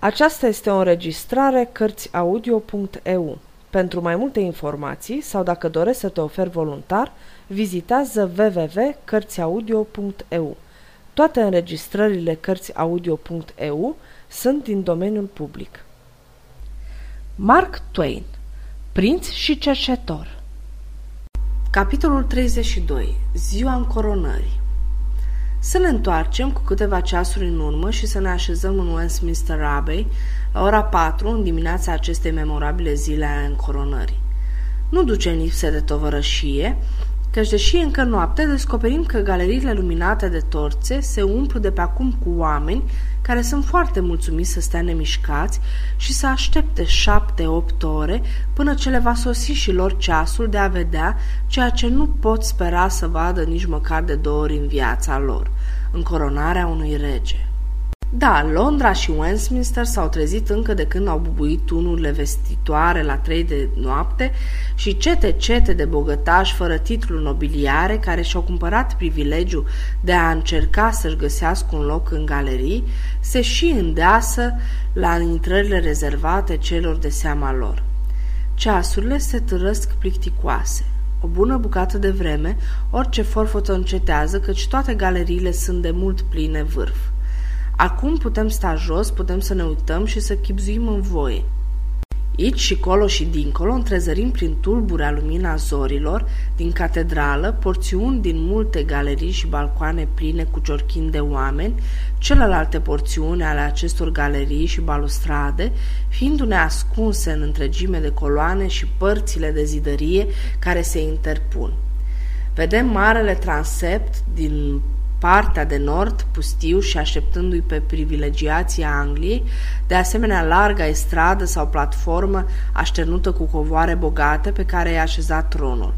Aceasta este o înregistrare Cărțiaudio.eu. Pentru mai multe informații sau dacă dorești să te oferi voluntar, vizitează www.cărțiaudio.eu. Toate înregistrările Cărțiaudio.eu sunt din domeniul public. Mark Twain Prinț și cercetor Capitolul 32 Ziua încoronării să ne întoarcem cu câteva ceasuri în urmă și să ne așezăm în Westminster Abbey la ora 4 în dimineața acestei memorabile zile a încoronării. Nu duce în lipsă de tovărășie, căci deși încă noapte, descoperim că galeriile luminate de torțe se umplu de pe acum cu oameni care sunt foarte mulțumiți să stea nemișcați și să aștepte șapte-opt ore până ce le va sosi și lor ceasul de a vedea ceea ce nu pot spera să vadă nici măcar de două ori în viața lor, încoronarea unui rege. Da, Londra și Westminster s-au trezit încă de când au bubuit tunurile vestitoare la trei de noapte și cete-cete de bogătași fără titlu nobiliare care și-au cumpărat privilegiul de a încerca să-și găsească un loc în galerii, se și îndeasă la intrările rezervate celor de seama lor. Ceasurile se târăsc plicticoase. O bună bucată de vreme, orice forfotă încetează, căci toate galeriile sunt de mult pline vârf. Acum putem sta jos, putem să ne uităm și să chipzuim în voie. Aici și colo și dincolo întrezărim prin tulburea lumina zorilor din catedrală porțiuni din multe galerii și balcoane pline cu ciorchin de oameni, celelalte porțiuni ale acestor galerii și balustrade, fiindu-ne ascunse în întregime de coloane și părțile de zidărie care se interpun. Vedem marele transept din partea de nord, pustiu și așteptându-i pe privilegiații Angliei, de asemenea larga estradă sau platformă așternută cu covoare bogate pe care e așezat tronul.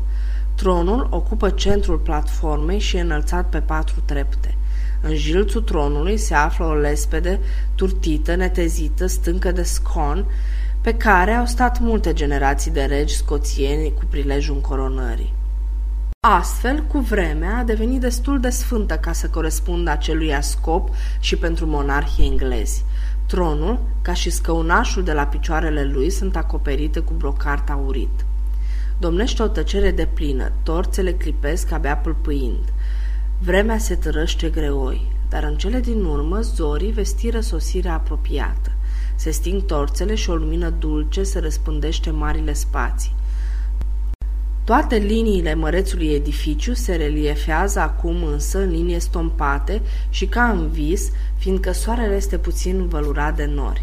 Tronul ocupă centrul platformei și e înălțat pe patru trepte. În jilțul tronului se află o lespede turtită, netezită, stâncă de scon, pe care au stat multe generații de regi scoțieni cu prilejul încoronării. Astfel, cu vremea, a devenit destul de sfântă ca să corespundă acelui scop și pentru monarhii englezi. Tronul, ca și scăunașul de la picioarele lui, sunt acoperite cu brocart aurit. Domnește o tăcere de plină, torțele clipesc abia pâlpâind. Vremea se tărăște greoi, dar în cele din urmă zorii vestiră sosirea apropiată. Se sting torțele și o lumină dulce se răspândește marile spații. Toate liniile mărețului edificiu se reliefează acum însă în linie stompate și ca în vis, fiindcă soarele este puțin vălurat de nori.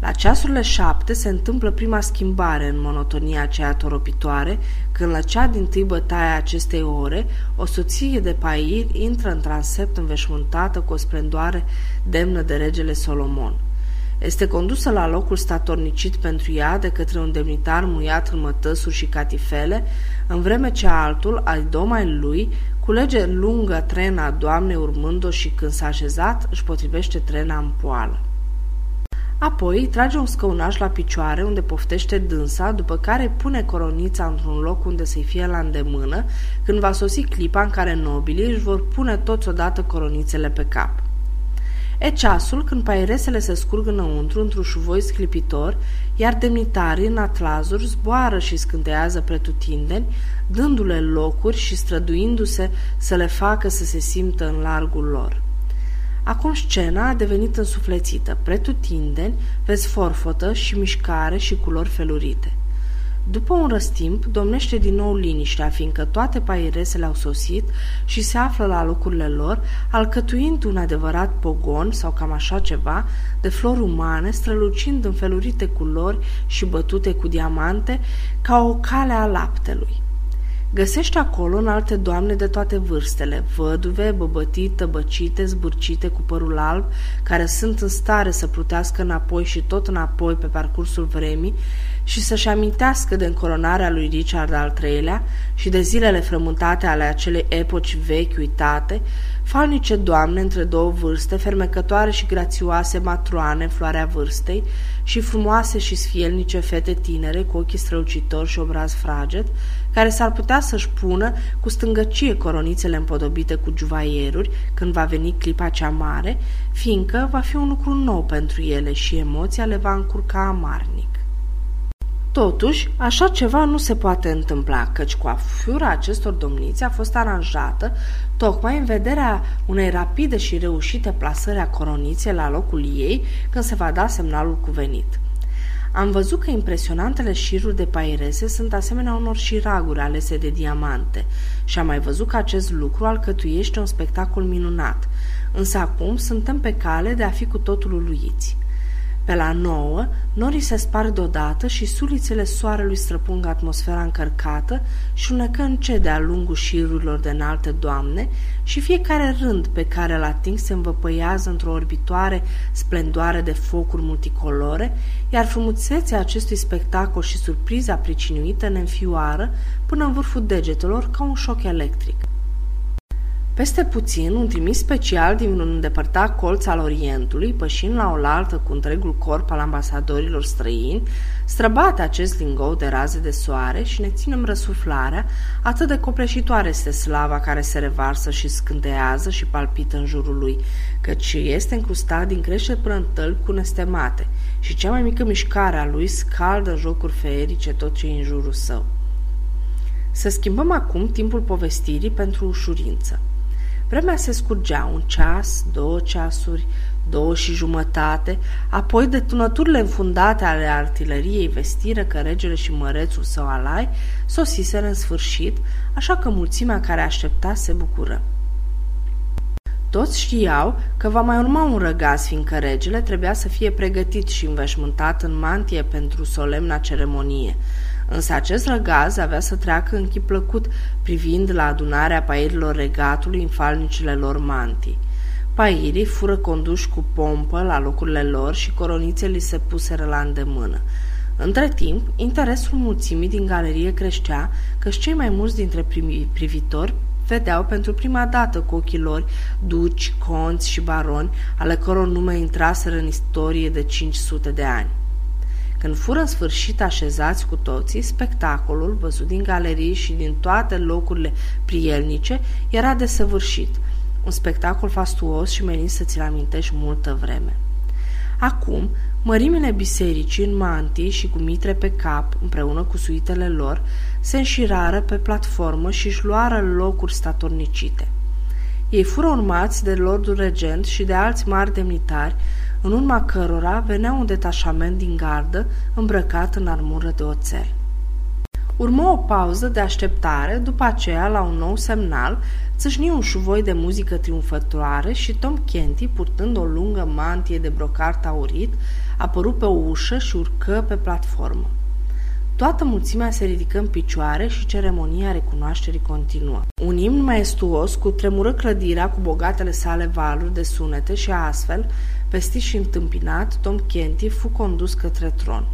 La ceasurile șapte se întâmplă prima schimbare în monotonia aceea toropitoare, când la cea din tâi bătaie a acestei ore, o soție de pair intră în transept înveșmântată cu o splendoare demnă de regele Solomon. Este condusă la locul statornicit pentru ea de către un demnitar muiat în mătăsuri și catifele, în vreme ce altul, al domai lui, culege lungă trena doamnei urmând-o și când s-a așezat, își potrivește trena în poală. Apoi trage un scăunaș la picioare unde poftește dânsa, după care pune coronița într-un loc unde să-i fie la îndemână, când va sosi clipa în care nobilii își vor pune toți odată coronițele pe cap. E ceasul când pairesele se scurg înăuntru într-un șuvoi sclipitor, iar demnitarii în atlazuri zboară și scânteiază pretutindeni, dându-le locuri și străduindu-se să le facă să se simtă în largul lor. Acum scena a devenit însuflețită, pretutindeni, vezi forfotă și mișcare și culori felurite. După un răstimp, domnește din nou liniștea, fiindcă toate pairesele au sosit și se află la locurile lor, alcătuind un adevărat pogon sau cam așa ceva, de flori umane, strălucind în felurite culori și bătute cu diamante, ca o cale a laptelui. Găsește acolo în alte doamne de toate vârstele, văduve, băbătii, tăbăcite, zbârcite cu părul alb, care sunt în stare să plutească înapoi și tot înapoi pe parcursul vremii și să-și amintească de încoronarea lui Richard al III-lea și de zilele frământate ale acelei epoci vechi uitate, falnice doamne între două vârste, fermecătoare și grațioase matroane, floarea vârstei, și frumoase și sfielnice fete tinere cu ochii strălucitori și obraz fraget, care s-ar putea să-și pună cu stângăcie coronițele împodobite cu juvaieruri când va veni clipa cea mare, fiindcă va fi un lucru nou pentru ele și emoția le va încurca amarnic. Totuși, așa ceva nu se poate întâmpla, căci coafura acestor domniți a fost aranjată tocmai în vederea unei rapide și reușite plasări a coroniței la locul ei când se va da semnalul cuvenit. Am văzut că impresionantele șiruri de pairese sunt asemenea unor șiraguri alese de diamante și am mai văzut că acest lucru alcătuiește un spectacol minunat, însă acum suntem pe cale de a fi cu totul uluiți. Pe la nouă, norii se sparg deodată și sulițele soarelui străpung atmosfera încărcată și unecă încet de-a lungul șirurilor de înalte doamne și fiecare rând pe care îl ating se învăpăiază într-o orbitoare splendoare de focuri multicolore, iar frumusețea acestui spectacol și surpriza pricinuită ne înfioară până în vârful degetelor ca un șoc electric. Peste puțin, un trimis special din un îndepărtat colț al Orientului, pășind la oaltă cu întregul corp al ambasadorilor străini, străbate acest lingou de raze de soare și ne ținem răsuflarea, atât de copleșitoare este slava care se revarsă și scântează și palpită în jurul lui, căci este încrustat din crește până în tălpi cu nestemate și cea mai mică mișcare a lui scaldă în jocuri feerice tot ce e în jurul său. Să schimbăm acum timpul povestirii pentru ușurință. Vremea se scurgea un ceas, două ceasuri, două și jumătate, apoi de tunăturile înfundate ale artileriei vestire că regele și mărețul său alai sosiseră în sfârșit, așa că mulțimea care aștepta se bucură. Toți știau că va mai urma un răgaz, fiindcă regele trebuia să fie pregătit și înveșmântat în mantie pentru solemna ceremonie – Însă acest răgaz avea să treacă în chip plăcut, privind la adunarea pairilor regatului în falnicile lor mantii. Pairii fură conduși cu pompă la locurile lor și coronițele li se puseră la îndemână. Între timp, interesul mulțimii din galerie creștea, că cei mai mulți dintre privitori vedeau pentru prima dată cu ochii lor duci, conți și baroni, ale căror nume intraseră în istorie de 500 de ani. Când fură în sfârșit așezați cu toții, spectacolul, văzut din galerii și din toate locurile prielnice, era desăvârșit. Un spectacol fastuos și menit să ți-l amintești multă vreme. Acum, mărimile bisericii în mantii și cu mitre pe cap, împreună cu suitele lor, se înșirară pe platformă și își luară locuri statornicite. Ei fură urmați de lordul regent și de alți mari demnitari, în urma cărora venea un detașament din gardă îmbrăcat în armură de oțel. Urmă o pauză de așteptare, după aceea, la un nou semnal, țâșni un șuvoi de muzică triumfătoare și Tom Kenty, purtând o lungă mantie de brocart aurit, apăru pe o ușă și urcă pe platformă. Toată mulțimea se ridică în picioare și ceremonia recunoașterii continuă. Un imn maestuos cu tremură clădirea cu bogatele sale valuri de sunete și astfel, vestit și întâmpinat, Tom Kenty fu condus către tron.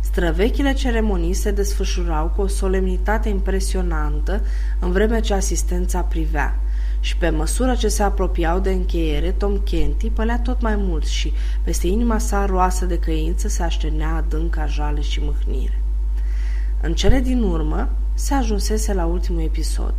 Străvechile ceremonii se desfășurau cu o solemnitate impresionantă în vreme ce asistența privea și pe măsură ce se apropiau de încheiere, Tom Kenty pălea tot mai mult și peste inima sa roasă de căință se aștenea adânca jale și mâhnire. În cele din urmă, se ajunsese la ultimul episod.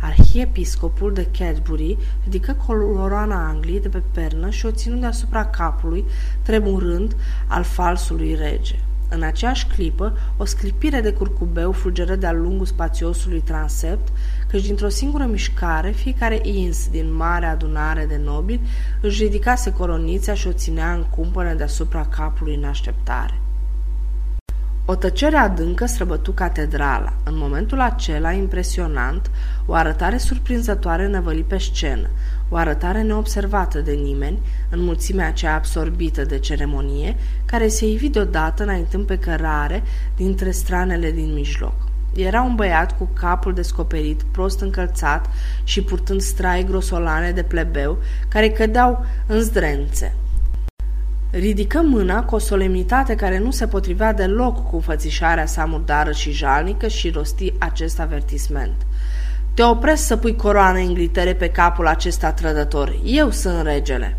Arhiepiscopul de Cadbury ridică coloana Angliei de pe pernă și o ținu deasupra capului, tremurând al falsului rege. În aceeași clipă, o sclipire de curcubeu fulgeră de-a lungul spațiosului transept, căci dintr-o singură mișcare, fiecare ins din mare adunare de nobili își ridicase coronița și o ținea în cumpănă deasupra capului în așteptare. O tăcere adâncă străbătu catedrala. În momentul acela, impresionant, o arătare surprinzătoare năvăli pe scenă, o arătare neobservată de nimeni, în mulțimea aceea absorbită de ceremonie, care se ivi deodată înaintând pe cărare dintre stranele din mijloc. Era un băiat cu capul descoperit, prost încălțat și purtând strai grosolane de plebeu, care cădeau în zdrențe. Ridică mâna cu o solemnitate care nu se potrivea deloc cu fățișarea sa murdară și jalnică și rosti acest avertisment. Te opresc să pui coroană Inglatere pe capul acesta trădător. Eu sunt regele.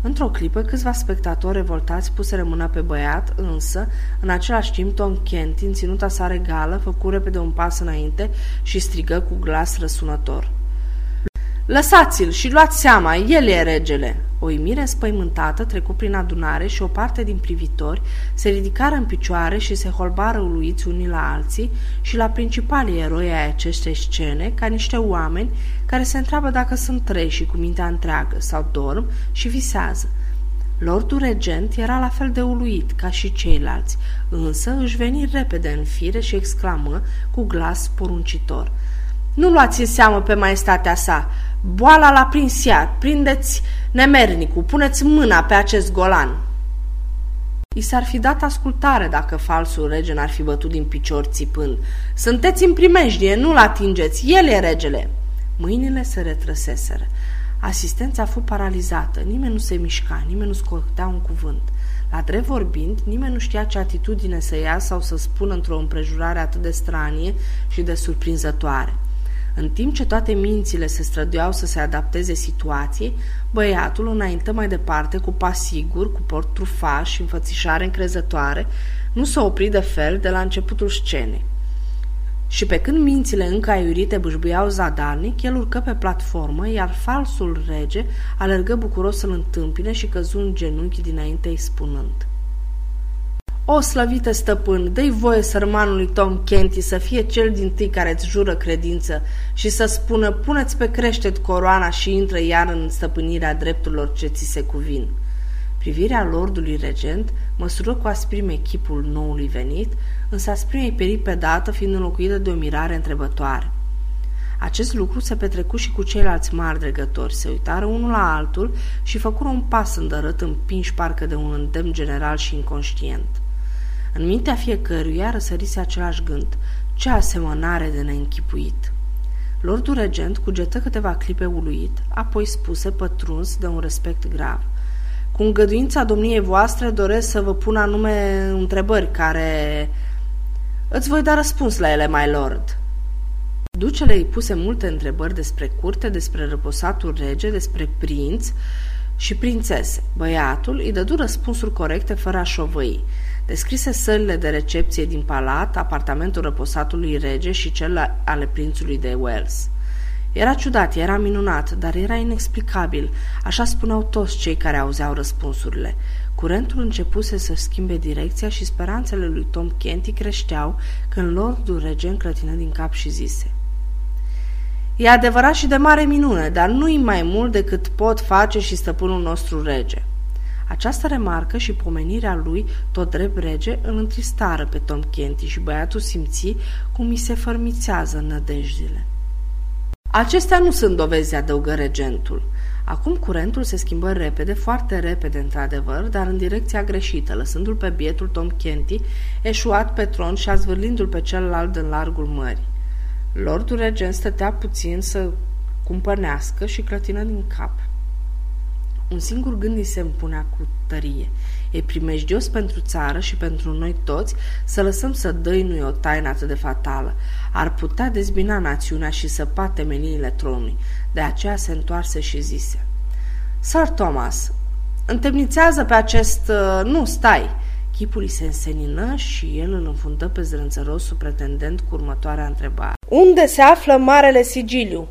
Într-o clipă, câțiva spectatori revoltați puseră mâna pe băiat, însă, în același timp, Tom Kentin, ținuta sa regală, făcu repede un pas înainte și strigă cu glas răsunător. Lăsați-l și luați seama, el e regele!" O imire spăimântată trecu prin adunare și o parte din privitori se ridicară în picioare și se holbară uluiți unii la alții și la principalii eroi ai acestei scene ca niște oameni care se întreabă dacă sunt trei și cu mintea întreagă sau dorm și visează. Lordul regent era la fel de uluit ca și ceilalți, însă își veni repede în fire și exclamă cu glas poruncitor. Nu luați în seamă pe maestatea sa! Boala l-a prins ea, prindeți nemernicul, puneți mâna pe acest golan. I s-ar fi dat ascultare dacă falsul rege n-ar fi bătut din picior țipând. Sunteți în primejdie, nu-l atingeți, el e regele. Mâinile se retrăseseră. Asistența a fost paralizată, nimeni nu se mișca, nimeni nu scotea un cuvânt. La drept vorbind, nimeni nu știa ce atitudine să ia sau să spună într-o împrejurare atât de stranie și de surprinzătoare. În timp ce toate mințile se străduiau să se adapteze situației, băiatul înaintă mai departe cu pas sigur, cu port trufaș și înfățișare încrezătoare, nu s-a oprit de fel de la începutul scenei. Și pe când mințile încă aiurite bâșbuiau zadarnic, el urcă pe platformă, iar falsul rege alergă bucuros să-l întâmpine și căzu în genunchi dinainte îi spunând – o, slăvite stăpân, dă-i voie sărmanului Tom Kenty să fie cel din tâi care îți jură credință și să spună, puneți pe creștet coroana și intră iar în stăpânirea drepturilor ce ți se cuvin. Privirea lordului regent măsură cu asprime chipul noului venit, însă asprimea-i peri pe dată fiind înlocuită de o mirare întrebătoare. Acest lucru se petrecu și cu ceilalți mari dregători. Se uitară unul la altul și făcură un pas îndărât, împinși parcă de un îndemn general și inconștient. În mintea fiecăruia răsărise același gând. Ce asemănare de neînchipuit! Lordul regent cugetă câteva clipe uluit, apoi spuse pătruns de un respect grav. Cu îngăduința domniei voastre doresc să vă pun anume întrebări care... Îți voi da răspuns la ele, my lord. Ducele îi puse multe întrebări despre curte, despre răposatul rege, despre prinț și prințese. Băiatul îi dădu răspunsuri corecte fără a șovăi. Descrise sălile de recepție din palat, apartamentul răposatului rege și cel ale prințului de Wales. Era ciudat, era minunat, dar era inexplicabil, așa spuneau toți cei care auzeau răspunsurile. Curentul începuse să schimbe direcția și speranțele lui Tom Kenty creșteau când lordul rege înclătină din cap și zise E adevărat și de mare minune, dar nu-i mai mult decât pot face și stăpânul nostru rege. Această remarcă și pomenirea lui, tot drept rege, îl întristară pe Tom Kenty și băiatul simți cum îi se fărmițează nădejdile. Acestea nu sunt dovezi, adăugă regentul. Acum curentul se schimbă repede, foarte repede într-adevăr, dar în direcția greșită, lăsându-l pe bietul Tom Kenty, eșuat pe tron și azvârlindu-l pe celălalt în largul mării. Lordul regent stătea puțin să cumpănească și clătină din cap. Un singur gând îi se împunea cu tărie. E primejdios pentru țară și pentru noi toți să lăsăm să dăinui o taină atât de fatală. Ar putea dezbina națiunea și să pate temeniile tronului. De aceea se întoarse și zise. Sir Thomas, întemnițează pe acest... Uh, nu, stai! Chipul îi se însenină și el îl înfundă pe zrânțărosul pretendent cu următoarea întrebare. Unde se află Marele Sigiliu?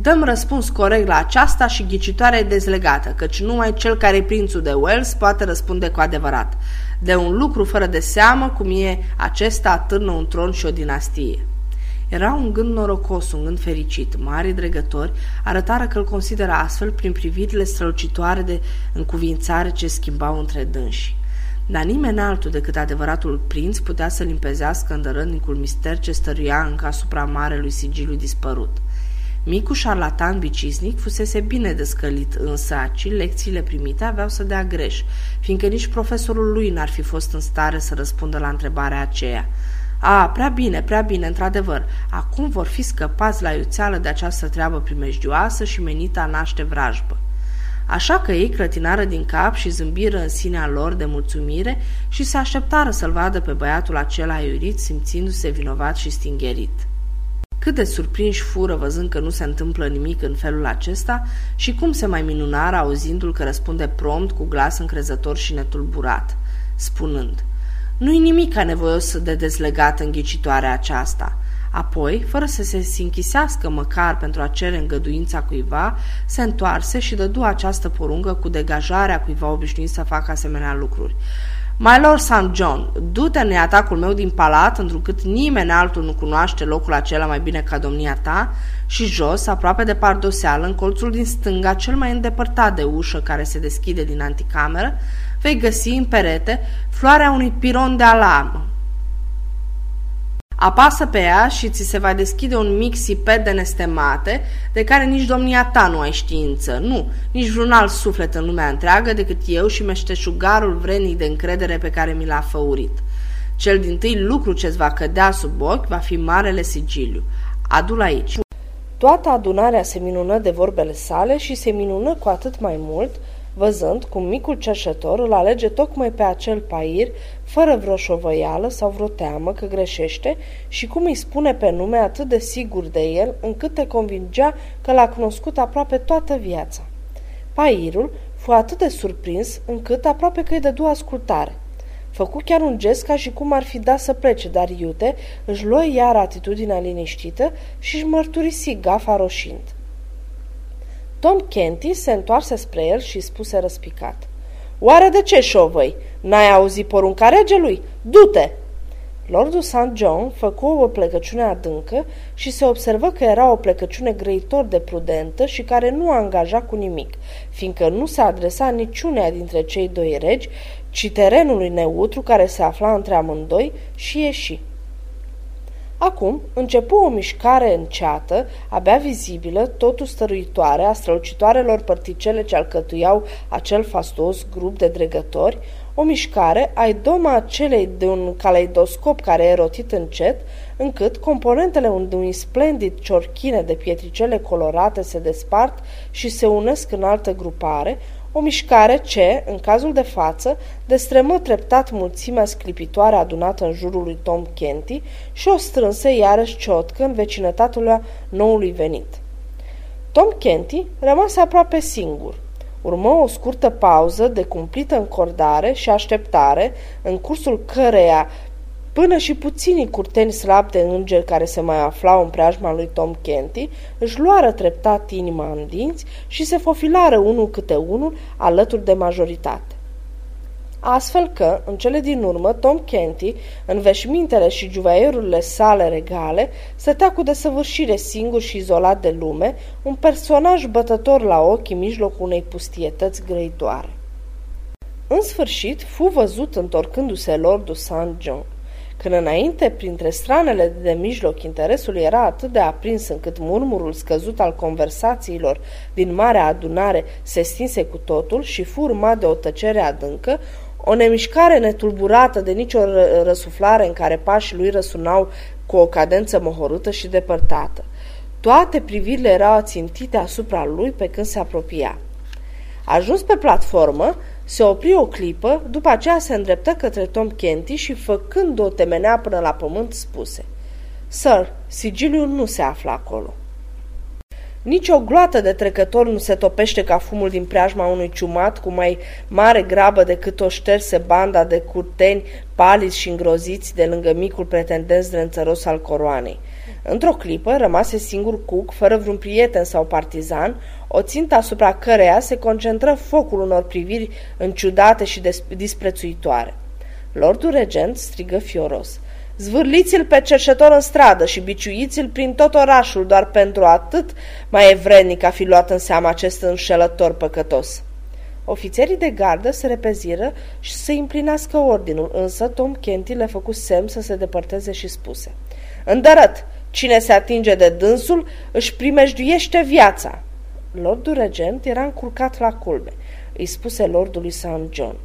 Dăm răspuns corect la aceasta și ghicitoarea e dezlegată, căci numai cel care e prințul de Wells poate răspunde cu adevărat. De un lucru fără de seamă, cum e acesta atârnă un tron și o dinastie. Era un gând norocos, un gând fericit. Mari dregători arătară că îl consideră astfel prin privirile strălucitoare de încuvințare ce schimbau între dânsi. Dar nimeni altul decât adevăratul prinț putea să limpezească îndărătnicul mister ce stăruia încă asupra marelui sigiliu dispărut. Micul șarlatan biciznic fusese bine descălit, însă aci lecțiile primite aveau să dea greș, fiindcă nici profesorul lui n-ar fi fost în stare să răspundă la întrebarea aceea. A, prea bine, prea bine, într-adevăr. Acum vor fi scăpați la iuțeală de această treabă primejdioasă și menită a naște vrajbă. Așa că ei clătinară din cap și zâmbiră în sinea lor de mulțumire și se așteptară să-l vadă pe băiatul acela iurit, simțindu-se vinovat și stingerit. Cât de surprinși fură văzând că nu se întâmplă nimic în felul acesta și cum se mai minunară auzindu-l că răspunde prompt cu glas încrezător și netulburat, spunând Nu-i nimic ca nevoios de dezlegat în ghicitoarea aceasta. Apoi, fără să se închisească măcar pentru a cere îngăduința cuiva, se întoarse și dădu această porungă cu degajarea cuiva obișnuit să facă asemenea lucruri. My Lord St. John, du-te în atacul meu din palat, întrucât nimeni altul nu cunoaște locul acela mai bine ca domnia ta, și jos, aproape de pardoseală, în colțul din stânga, cel mai îndepărtat de ușă care se deschide din anticameră, vei găsi în perete floarea unui piron de alarmă. Apasă pe ea și ți se va deschide un mic sipet de nestemate, de care nici domnia ta nu ai știință, nu, nici vreun alt suflet în lumea întreagă decât eu și meșteșugarul vrenic de încredere pe care mi l-a făurit. Cel din tâi lucru ce-ți va cădea sub ochi va fi marele sigiliu. Adu-l aici. Toată adunarea se minună de vorbele sale și se minună cu atât mai mult – văzând cum micul cerșător îl alege tocmai pe acel pair, fără vreo șovăială sau vreo teamă că greșește și cum îi spune pe nume atât de sigur de el, încât te convingea că l-a cunoscut aproape toată viața. Pairul fu atât de surprins încât aproape că îi dădu ascultare. Făcu chiar un gest ca și cum ar fi dat să plece, dar iute își luă iar atitudinea liniștită și își mărturisi gafa roșind. Tom Kenty se întoarse spre el și spuse răspicat. Oare de ce șovăi? N-ai auzit porunca regelui? Du-te! Lordul St. John făcu o plecăciune adâncă și se observă că era o plecăciune grăitor de prudentă și care nu angaja cu nimic, fiindcă nu se adresa niciunea dintre cei doi regi, ci terenului neutru care se afla între amândoi și ieși. Acum începu o mișcare înceată, abia vizibilă, totul stăruitoare, a strălucitoarelor părticele ce alcătuiau acel fastos grup de dregători, o mișcare a idoma celei de un caleidoscop care e rotit încet, încât componentele unui splendid ciorchine de pietricele colorate se despart și se unesc în altă grupare, o mișcare ce, în cazul de față, destrămă treptat mulțimea sclipitoare adunată în jurul lui Tom Kenty și o strânse iarăși ciotcă în vecinătatea noului venit. Tom Kenty rămase aproape singur. Urmă o scurtă pauză de cumplită încordare și așteptare, în cursul căreia Până și puținii curteni slabi de îngeri care se mai aflau în preajma lui Tom Kenty își luară treptat inima în dinți și se fofilară unul câte unul alături de majoritate. Astfel că, în cele din urmă, Tom Kenty, în veșmintele și juvaierurile sale regale, stătea cu desăvârșire singur și izolat de lume, un personaj bătător la ochi în mijlocul unei pustietăți grăitoare. În sfârșit, fu văzut întorcându-se Lordul St. John. Când înainte, printre stranele de mijloc, interesul era atât de aprins încât murmurul scăzut al conversațiilor din marea adunare se stinse cu totul și fu urmat de o tăcere adâncă, o nemișcare netulburată de nicio răsuflare în care pașii lui răsunau cu o cadență mohorâtă și depărtată. Toate privirile erau țintite asupra lui pe când se apropia. Ajuns pe platformă, se opri o clipă, după aceea se îndreptă către Tom Kenty și, făcând o temenea până la pământ, spuse Sir, sigiliul nu se află acolo. Nici o gloată de trecător nu se topește ca fumul din preajma unui ciumat cu mai mare grabă decât o șterse banda de curteni paliți și îngroziți de lângă micul pretendent zdrențăros al coroanei. Într-o clipă rămase singur Cook, fără vreun prieten sau partizan, o țintă asupra căreia se concentră focul unor priviri înciudate și disprețuitoare. Lordul regent strigă fioros. Zvârliți-l pe cerșetor în stradă și biciuiți-l prin tot orașul, doar pentru atât mai e vrednic a fi luat în seamă acest înșelător păcătos. Ofițerii de gardă se repeziră și să împlinească ordinul, însă Tom Kenty le făcu semn să se depărteze și spuse Îndărăt, cine se atinge de dânsul își primejduiește viața. Lordul regent era încurcat la culme. Îi spuse lordului St. John.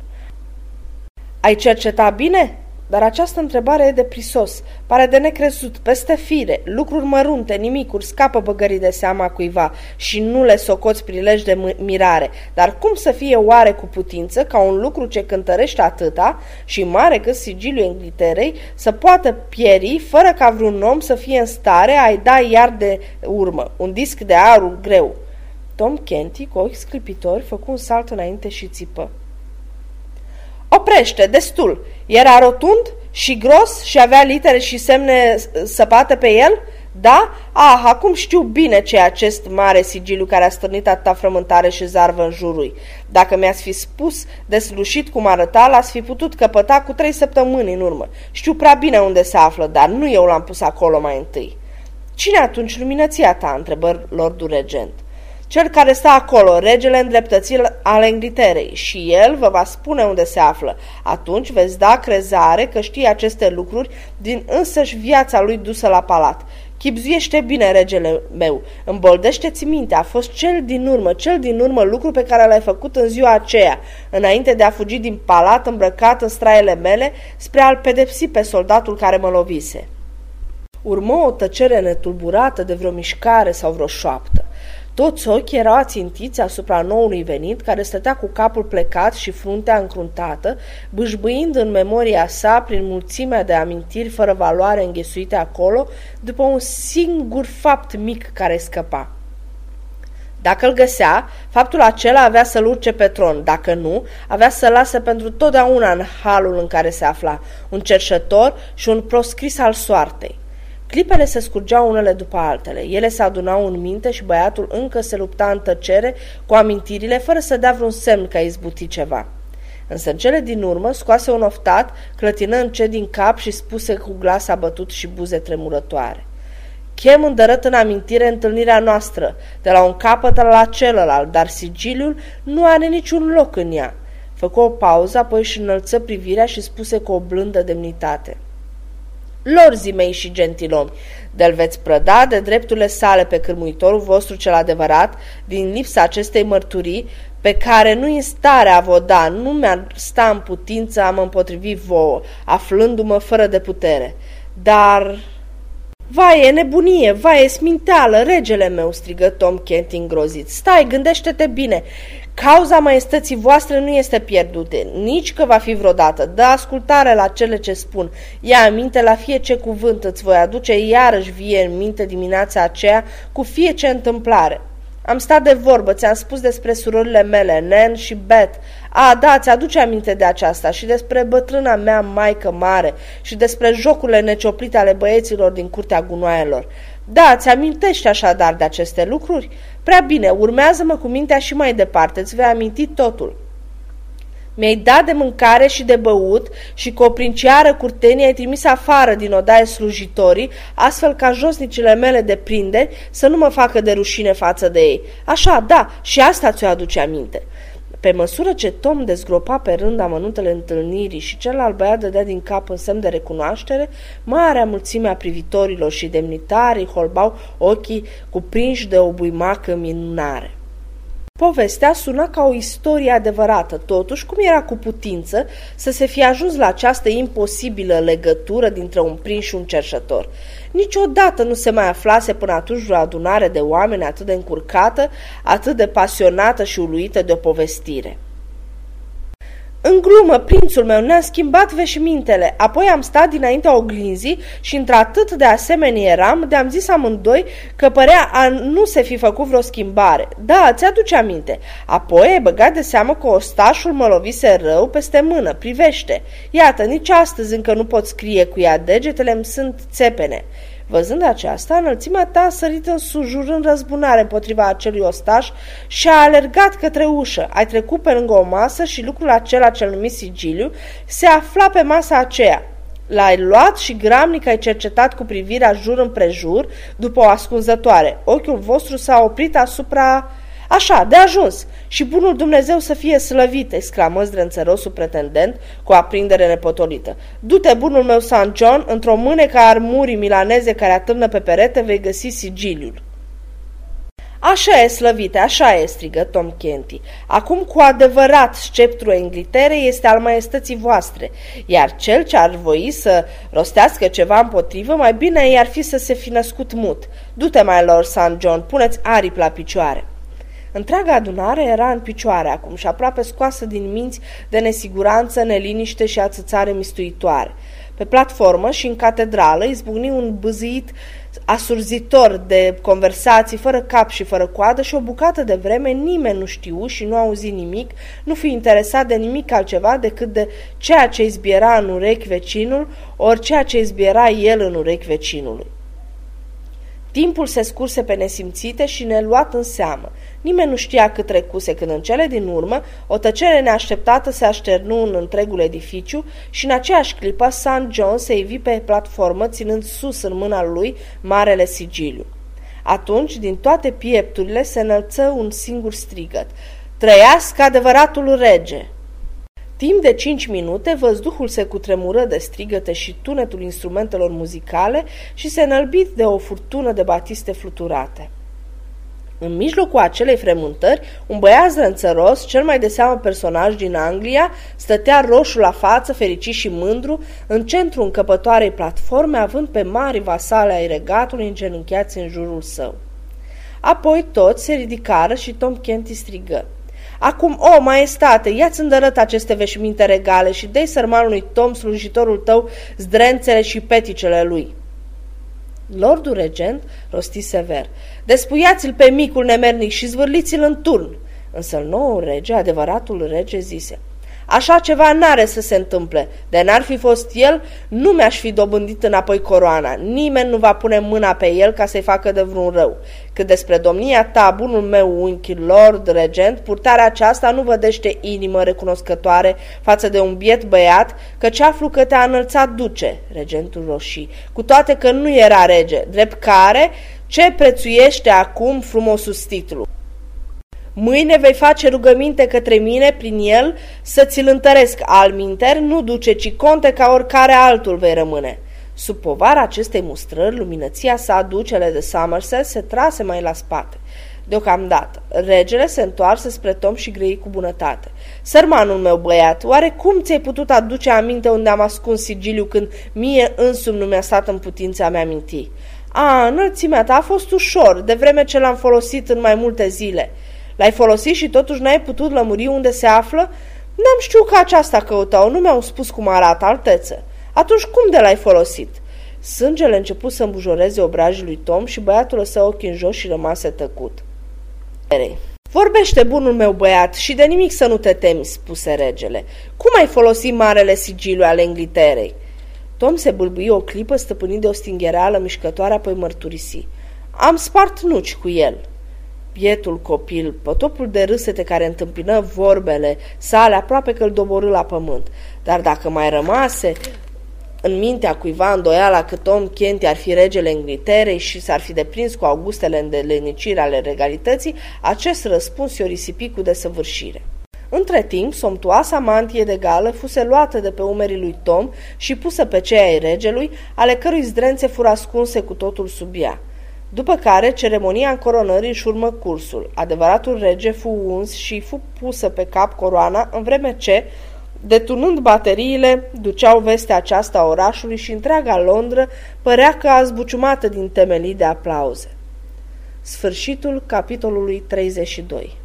Ai cercetat bine? Dar această întrebare e de prisos, pare de necrezut, peste fire, lucruri mărunte, nimicuri, scapă băgării de seama cuiva și nu le socoți prilej de mirare. Dar cum să fie oare cu putință ca un lucru ce cântărește atâta și mare cât sigiliul Engliterei să poată pieri fără ca vreun om să fie în stare a-i da iar de urmă, un disc de aur greu? Tom Kenty, cu ochi sclipitori, făcu un salt înainte și țipă. Oprește, destul! Era rotund și gros și avea litere și semne săpate pe el? Da? Ah, acum știu bine ce e acest mare sigiliu care a stârnit atâta frământare și zarvă în jurul. Dacă mi-ați fi spus deslușit cum arăta, l-ați fi putut căpăta cu trei săptămâni în urmă. Știu prea bine unde se află, dar nu eu l-am pus acolo mai întâi. Cine atunci luminăția ta? întrebă lordul regent. Cel care stă acolo, regele îndreptății al Engliterei, și el vă va spune unde se află. Atunci veți da crezare că știe aceste lucruri din însăși viața lui dusă la palat. Chipzuiește bine, regele meu, îmboldește-ți minte, a fost cel din urmă, cel din urmă lucru pe care l-ai făcut în ziua aceea, înainte de a fugi din palat îmbrăcat în straiele mele, spre a-l pedepsi pe soldatul care mă lovise. Urmă o tăcere netulburată de vreo mișcare sau vreo șoaptă. Toți ochii erau ațintiți asupra noului venit, care stătea cu capul plecat și fruntea încruntată, bâșbâind în memoria sa prin mulțimea de amintiri fără valoare înghesuite acolo, după un singur fapt mic care scăpa. Dacă îl găsea, faptul acela avea să-l urce pe tron, dacă nu, avea să lase pentru totdeauna în halul în care se afla, un cerșător și un proscris al soartei. Clipele se scurgeau unele după altele. Ele se adunau în minte și băiatul încă se lupta în tăcere cu amintirile, fără să dea vreun semn că a izbutit ceva. Însă în cele din urmă scoase un oftat, clătină încet din cap și spuse cu glas abătut și buze tremurătoare. Chem îndărăt în amintire întâlnirea noastră, de la un capăt la celălalt, dar sigiliul nu are niciun loc în ea. Făcu o pauză, apoi își înălță privirea și spuse cu o blândă demnitate lorzii mei și gentilomi, de-l veți prăda de drepturile sale pe cârmuitorul vostru cel adevărat, din lipsa acestei mărturii, pe care nu în stare a vă da, nu mi-ar sta în putință a mă împotrivi vouă, aflându-mă fără de putere. Dar... Vai, e nebunie, vai, e sminteală, regele meu, strigă Tom Kent îngrozit. Stai, gândește-te bine, Cauza maestății voastre nu este pierdută, nici că va fi vreodată. Dă ascultare la cele ce spun. Ia aminte la fie ce cuvânt îți voi aduce iarăși vie în minte dimineața aceea cu fie ce întâmplare. Am stat de vorbă, ți-am spus despre surorile mele, Nen și Beth. A, da, ți-aduce aminte de aceasta și despre bătrâna mea maică mare și despre jocurile necioplite ale băieților din curtea gunoaielor. Da, ți-amintești așadar de aceste lucruri? Prea bine, urmează-mă cu mintea și mai departe, îți vei aminti totul. Mi-ai dat de mâncare și de băut și cu o princiară curtenie ai trimis afară din odaie slujitorii, astfel ca josnicile mele de prinderi să nu mă facă de rușine față de ei. Așa, da, și asta ți-o aduce aminte. Pe măsură ce Tom dezgropa pe rând amănuntele întâlnirii și celălalt băiat dădea din cap în semn de recunoaștere, marea mulțime a privitorilor și demnitarii holbau ochii cuprinși de o buimacă minunare. Povestea suna ca o istorie adevărată, totuși cum era cu putință să se fie ajuns la această imposibilă legătură dintre un prins și un cerșător. Niciodată nu se mai aflase până atunci vreo adunare de oameni atât de încurcată, atât de pasionată și uluită de o povestire. În glumă, prințul meu ne-a schimbat veșmintele, apoi am stat dinaintea oglinzii și într-atât de asemenea eram, de-am zis amândoi că părea a nu se fi făcut vreo schimbare. Da, ți-aduce aminte. Apoi ai băgat de seamă că ostașul mă lovise rău peste mână, privește. Iată, nici astăzi încă nu pot scrie cu ea, degetele îmi sunt țepene. Văzând aceasta, înălțimea ta a sărit în sujur în răzbunare împotriva acelui ostaș și a alergat către ușă. Ai trecut pe lângă o masă și lucrul acela cel numit sigiliu se afla pe masa aceea. L-ai luat și gramnic ai cercetat cu privirea jur împrejur după o ascunzătoare. Ochiul vostru s-a oprit asupra Așa, de ajuns! Și bunul Dumnezeu să fie slăvit!" exclamă zdrențărosul pretendent cu aprindere nepotolită. Du-te, bunul meu San John, într-o mânecă a armurii milaneze care atârnă pe perete vei găsi sigiliul. Așa e, slăvite, așa e, strigă Tom Kenty. Acum cu adevărat sceptrul Engliterei este al maestății voastre, iar cel ce ar voi să rostească ceva împotrivă, mai bine i-ar fi să se fi născut mut. Du-te mai lor, St. John, puneți aripi la picioare. Întreaga adunare era în picioare acum și aproape scoasă din minți de nesiguranță, neliniște și ațățare mistuitoare. Pe platformă și în catedrală izbucni un băzit asurzitor de conversații fără cap și fără coadă și o bucată de vreme nimeni nu știu și nu auzi nimic, nu fi interesat de nimic altceva decât de ceea ce izbiera în urechi vecinul, ori ceea ce izbiera el în urechi vecinului. Timpul se scurse pe nesimțite și ne luat în seamă. Nimeni nu știa cât trecuse când în cele din urmă o tăcere neașteptată se așternu în întregul edificiu și în aceeași clipă St. John se ivi pe platformă ținând sus în mâna lui marele sigiliu. Atunci, din toate piepturile se înălță un singur strigăt. Trăiască adevăratul rege! Timp de cinci minute, văzduhul se cutremură de strigăte și tunetul instrumentelor muzicale și se înălbit de o furtună de batiste fluturate. În mijlocul acelei frământări, un băiat zrânțăros, cel mai de seamă personaj din Anglia, stătea roșu la față, fericit și mândru, în centrul încăpătoarei platforme, având pe mari vasale ai regatului îngenunchiați în jurul său. Apoi toți se ridicară și Tom Kenty strigă. Acum, o, maestate, ia-ți îndărăt aceste veșminte regale și dă sărmanului Tom, slujitorul tău, zdrențele și peticele lui. Lordul regent rosti sever. Despuiați-l pe micul nemernic și zvârliți-l în turn. Însă nou rege, adevăratul rege, zise – Așa ceva n-are să se întâmple. De n-ar fi fost el, nu mi-aș fi dobândit înapoi coroana. Nimeni nu va pune mâna pe el ca să-i facă de vreun rău. Cât despre domnia ta, bunul meu unchi, Lord Regent, purtarea aceasta nu vădește inimă recunoscătoare față de un biet băiat, căci aflu că te-a înălțat duce, regentul roșii, cu toate că nu era rege, drept care ce prețuiește acum frumosul titlu. Mâine vei face rugăminte către mine prin el să ți-l întăresc al minter, nu duce, ci conte ca oricare altul vei rămâne. Sub povara acestei mustrări, luminăția sa, ducele de Somerset, se trase mai la spate. Deocamdată, regele se întoarse spre Tom și grei cu bunătate. Sărmanul meu băiat, oare cum ți-ai putut aduce aminte unde am ascuns sigiliu când mie însumi nu mi-a stat în putință a-mi aminti? A, înălțimea ta a fost ușor, de vreme ce l-am folosit în mai multe zile. L-ai folosit și totuși n-ai putut lămuri unde se află? N-am știut că aceasta căutau, nu mi-au spus cum arată alteță. Atunci cum de l-ai folosit? Sângele început să îmbujoreze obrajii lui Tom și băiatul lăsă ochii în jos și rămase tăcut. Vorbește, bunul meu băiat, și de nimic să nu te temi, spuse regele. Cum ai folosit marele sigiliu al Engliterei? Tom se bâlbâie o clipă stăpânit de o stinghereală mișcătoare, apoi mărturisi. Am spart nuci cu el bietul copil, potopul de râsete care întâmpină vorbele sale aproape că îl doborâ la pământ. Dar dacă mai rămase în mintea cuiva îndoiala că Tom Kenty ar fi regele Engliterei și s-ar fi deprins cu augustele îndeleniciri ale regalității, acest răspuns i-o risipi cu desăvârșire. Între timp, somptuoasa mantie de gală fuse luată de pe umerii lui Tom și pusă pe cei ai regelui, ale cărui zdrențe fură ascunse cu totul sub ea. După care, ceremonia încoronării își urmă cursul. Adevăratul rege fu uns și fu pusă pe cap coroana, în vreme ce, detunând bateriile, duceau vestea aceasta orașului și întreaga Londra părea că a zbuciumată din temelii de aplauze. Sfârșitul capitolului 32